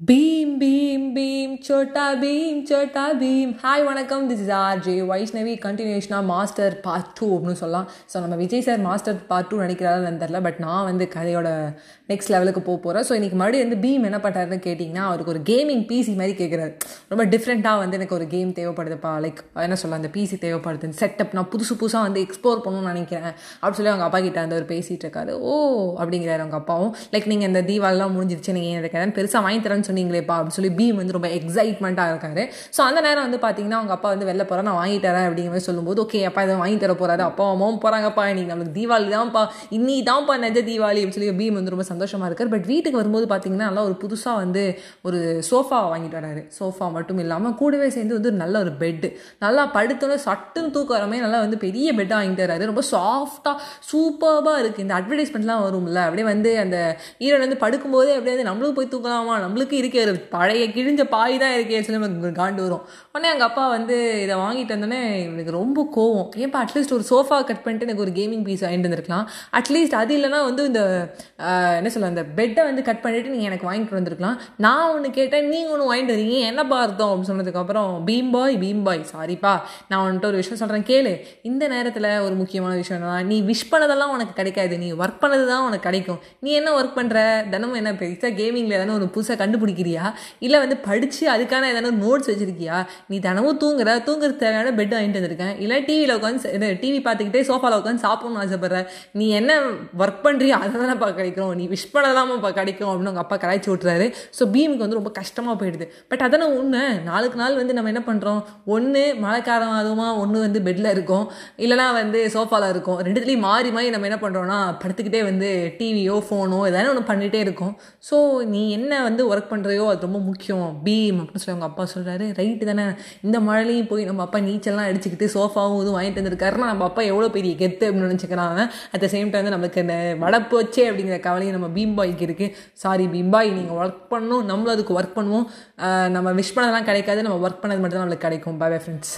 Beam Bheem Bheem Chhota Bheem Chhota Bheem. Hi வணக்கம். This is R J Vaishnavi கண்டினியூஷனாக master part two அப்படின்னு சொல்லலாம். So நம்ம Vijay sir Master part two நினைக்கிறாரான்னு தெரில but நான் வந்து கதையோட நெக்ஸ்ட் லெவலுக்கு போக போகிறேன் ஸோ இன்றைக்கி மறுபடியும் வந்து பீம் என்ன பண்ணுறாருன்னு கேட்டிங்கன்னா அவருக்கு ஒரு கேமிங் பிசி மாதிரி கேட்குறாரு ரொம்ப டிஃப்ரெண்ட்டாக வந்து எனக்கு ஒரு கேம் தேவைப்படுதுப்பா. லைக் என்ன சொல்ல அந்த பிசி தேவைப்படுது செட்டப் நான் புதுசு புதுசாக வந்து எக்ஸ்ப்ளோர் பண்ணணும்னு நினைக்கிறேன். அப்படின்னு சொல்லி அவங்க அப்பா கிட்ட வந்து அவர் பேசிகிட்டு இருக்காரு. ஓ அப்படிங்கிறாரு அவங்க அப்பாவும். லைக் நீங்கள் இந்த தீபாவளிலாம் முடிஞ்சிருச்சு நீங்கள் எனக்கு எதாவது பெருசாக வாங்கி சொன்னீங்களேப்பா அப்படின்னு சொல்லி பீம் வந்து ரொம்ப எக்ஸைட்மெண்ட்டாக இருக்காரு. ஸோ அந்த நேரம் வந்து பார்த்தீங்கன்னா அவங்க அப்பா வந்து வெளில போகிறேன் நான் வாங்கி தரேன் அப்படிங்கிற மாதிரி சொல்லும்போது ஓகே அப்பா இதை வாங்கி தர போகிறாரு அப்பா அம்மாவும் போகிறாங்கப்பா நீங்கள் நம்மளுக்கு தீபாவளி தான்ப்பா. இன்னி தான்ப்பா நெஜ தீபாவளி அப்படின்னு சொல்லி பீம் வந்து ரொம்ப சந்தோஷமாக இருக்கார். பட் வீட்டுக்கு வரும்போது பார்த்தீங்கன்னா நல்லா ஒரு புதுசாக வந்து ஒரு சோஃபா வாங்கிட்டு வராரு. சோஃபா மட்டும் இல்லாமல் கூடவே சேர்ந்து வந்து ஒரு நல்ல ஒரு பெட்டு நல்லா படுத்தோன்னு சட்டுன்னு தூக்க வரமே நல்லா வந்து பெரிய பெட்டாக வாங்கிட்டு வராரு. ரொம்ப சாஃப்டாக சூப்பராக இருக்குது இந்த அட்வர்டைஸ்மெண்ட்லாம் வரும்ல அப்படியே வந்து அந்த ஈரன் வந்து படுக்கும்போதே அப்படியே வந்து நம்மளுக்கு போய் தூக்கலாமா நம்மளுக்கு இருக்கே ஒரு பழைய கிழிஞ்ச பாய் தான் இருக்கே சொல்லி காண்டு வரும். உடனே எங்கள் அப்பா வந்து இதை வாங்கிட்டு வந்தோடனே எனக்கு ரொம்ப கோவம். ஏன்ப்பா அட்லீஸ்ட் ஒரு சோஃபா கட் பண்ணிட்டு எனக்கு ஒரு கேமிங் பீஸ் வாங்கிட்டு வந்திருக்கலாம். அட்லீஸ்ட் அது இல்லைனா வந்து இந்த என்ன சொல்ல அந்த பெட்டை வந்து கட் பண்ணிட்டு நீங்கள் எனக்கு வாங்கிட்டு வந்திருக்கலாம். நான் ஒன்று கேட்டேன் நீங்கள் ஒன்று வாங்கிட்டு வரீங்க என்னப்பா அர்த்தம் அப்படின்னு சொன்னதுக்கப்புறம் பீம் பாய் பீம் பாய் சாரிப்பா நான் வந்துட்டு ஒரு விஷயம் சொல்கிறேன் கேளு. இந்த நேரத்தில் ஒரு முக்கியமான விஷயம் என்னன்னா நீ விஷ் பண்ணதெல்லாம் உனக்கு கிடைக்காது. நீ ஒர்க் பண்ணது தான் உனக்கு கிடைக்கும். நீ என்ன ஒர்க் பண்ணுற தினமும் என்ன பெருசாக கேமிங்கில் எதனா ஒரு புதுசாக கண்டுபிடிக்கிறியா இல்லை வந்து படித்து அதுக்கான எதனா நோட்ஸ் வச்சிருக்கியா? நீ தினமும் தூங்குற தூங்குறதுக்கு தேவையான பெட் வாங்கிட்டு வந்திருக்கேன். இல்லை டிவியில் உட்காந்து இது டிவி பார்த்துக்கிட்டே சோஃபாவில் உட்காந்து சாப்பிடணும்னு ஆசைப்படுற. நீ என்ன ஒர்க் பண்ணுறியோ அதை தானேப்பா கிடைக்கும் நீ விஷ் பண்ணலாமாப்பா கிடைக்கும் அப்படின்னு அவங்க அப்பா கலாய்ச்சி விட்றாரு ஸோ பீமுக்கு வந்து ரொம்ப கஷ்டமாக போயிடுது. பட் அதான உண்மை நாளுக்கு நாள் வந்து நம்ம என்ன பண்ணுறோம் ஒன்று மழைக்காரம் அதுவுமா ஒன்று வந்து பெட்டில் இருக்கும். இல்லைனா வந்து சோஃபாவில் இருக்கும். ரெண்டுத்துலேயும் மாறி மாறி நம்ம என்ன பண்ணுறோம்னா படுத்துக்கிட்டே வந்து டிவியோ ஃபோனோ எதாவது ஒன்று பண்ணிகிட்டே இருக்கும். ஸோ நீ என்ன வந்து ஒர்க் பண்ணுறையோ அது ரொம்ப முக்கியம். பீம் அப்படின்னு சொல்லி அவங்க அப்பா சொல்கிறாரு ரைட்டு தானே? இந்த மழையிலையும் போய் நம்ம அப்பா நீச்சல்லாம் அடிச்சுக்கிட்டு சோஃபாவும் இதுவும் வாங்கிட்டு வந்திருக்காருன்னா நம்ம அப்பா எவ்வளோ பெரிய கெத்து அப்படின்னு நினச்சிக்கிறாங்க அட் த சேம் டைம் நமக்கு இந்த வடப்பு வச்சே அப்படிங்கிற கவலையும் நம்ம பீம் பாய்க்கு இருக்குது சாரி பீம் பாய் நீங்கள் ஒர்க் பண்ணணும். நம்மளும் அதுக்கு ஒர்க் பண்ணுவோம். நம்ம விஷ் பண்ணதெல்லாம் கிடைக்காது. நம்ம ஒர்க் பண்ணது மட்டும் தான் நம்மளுக்கு கிடைக்கும். By bye friends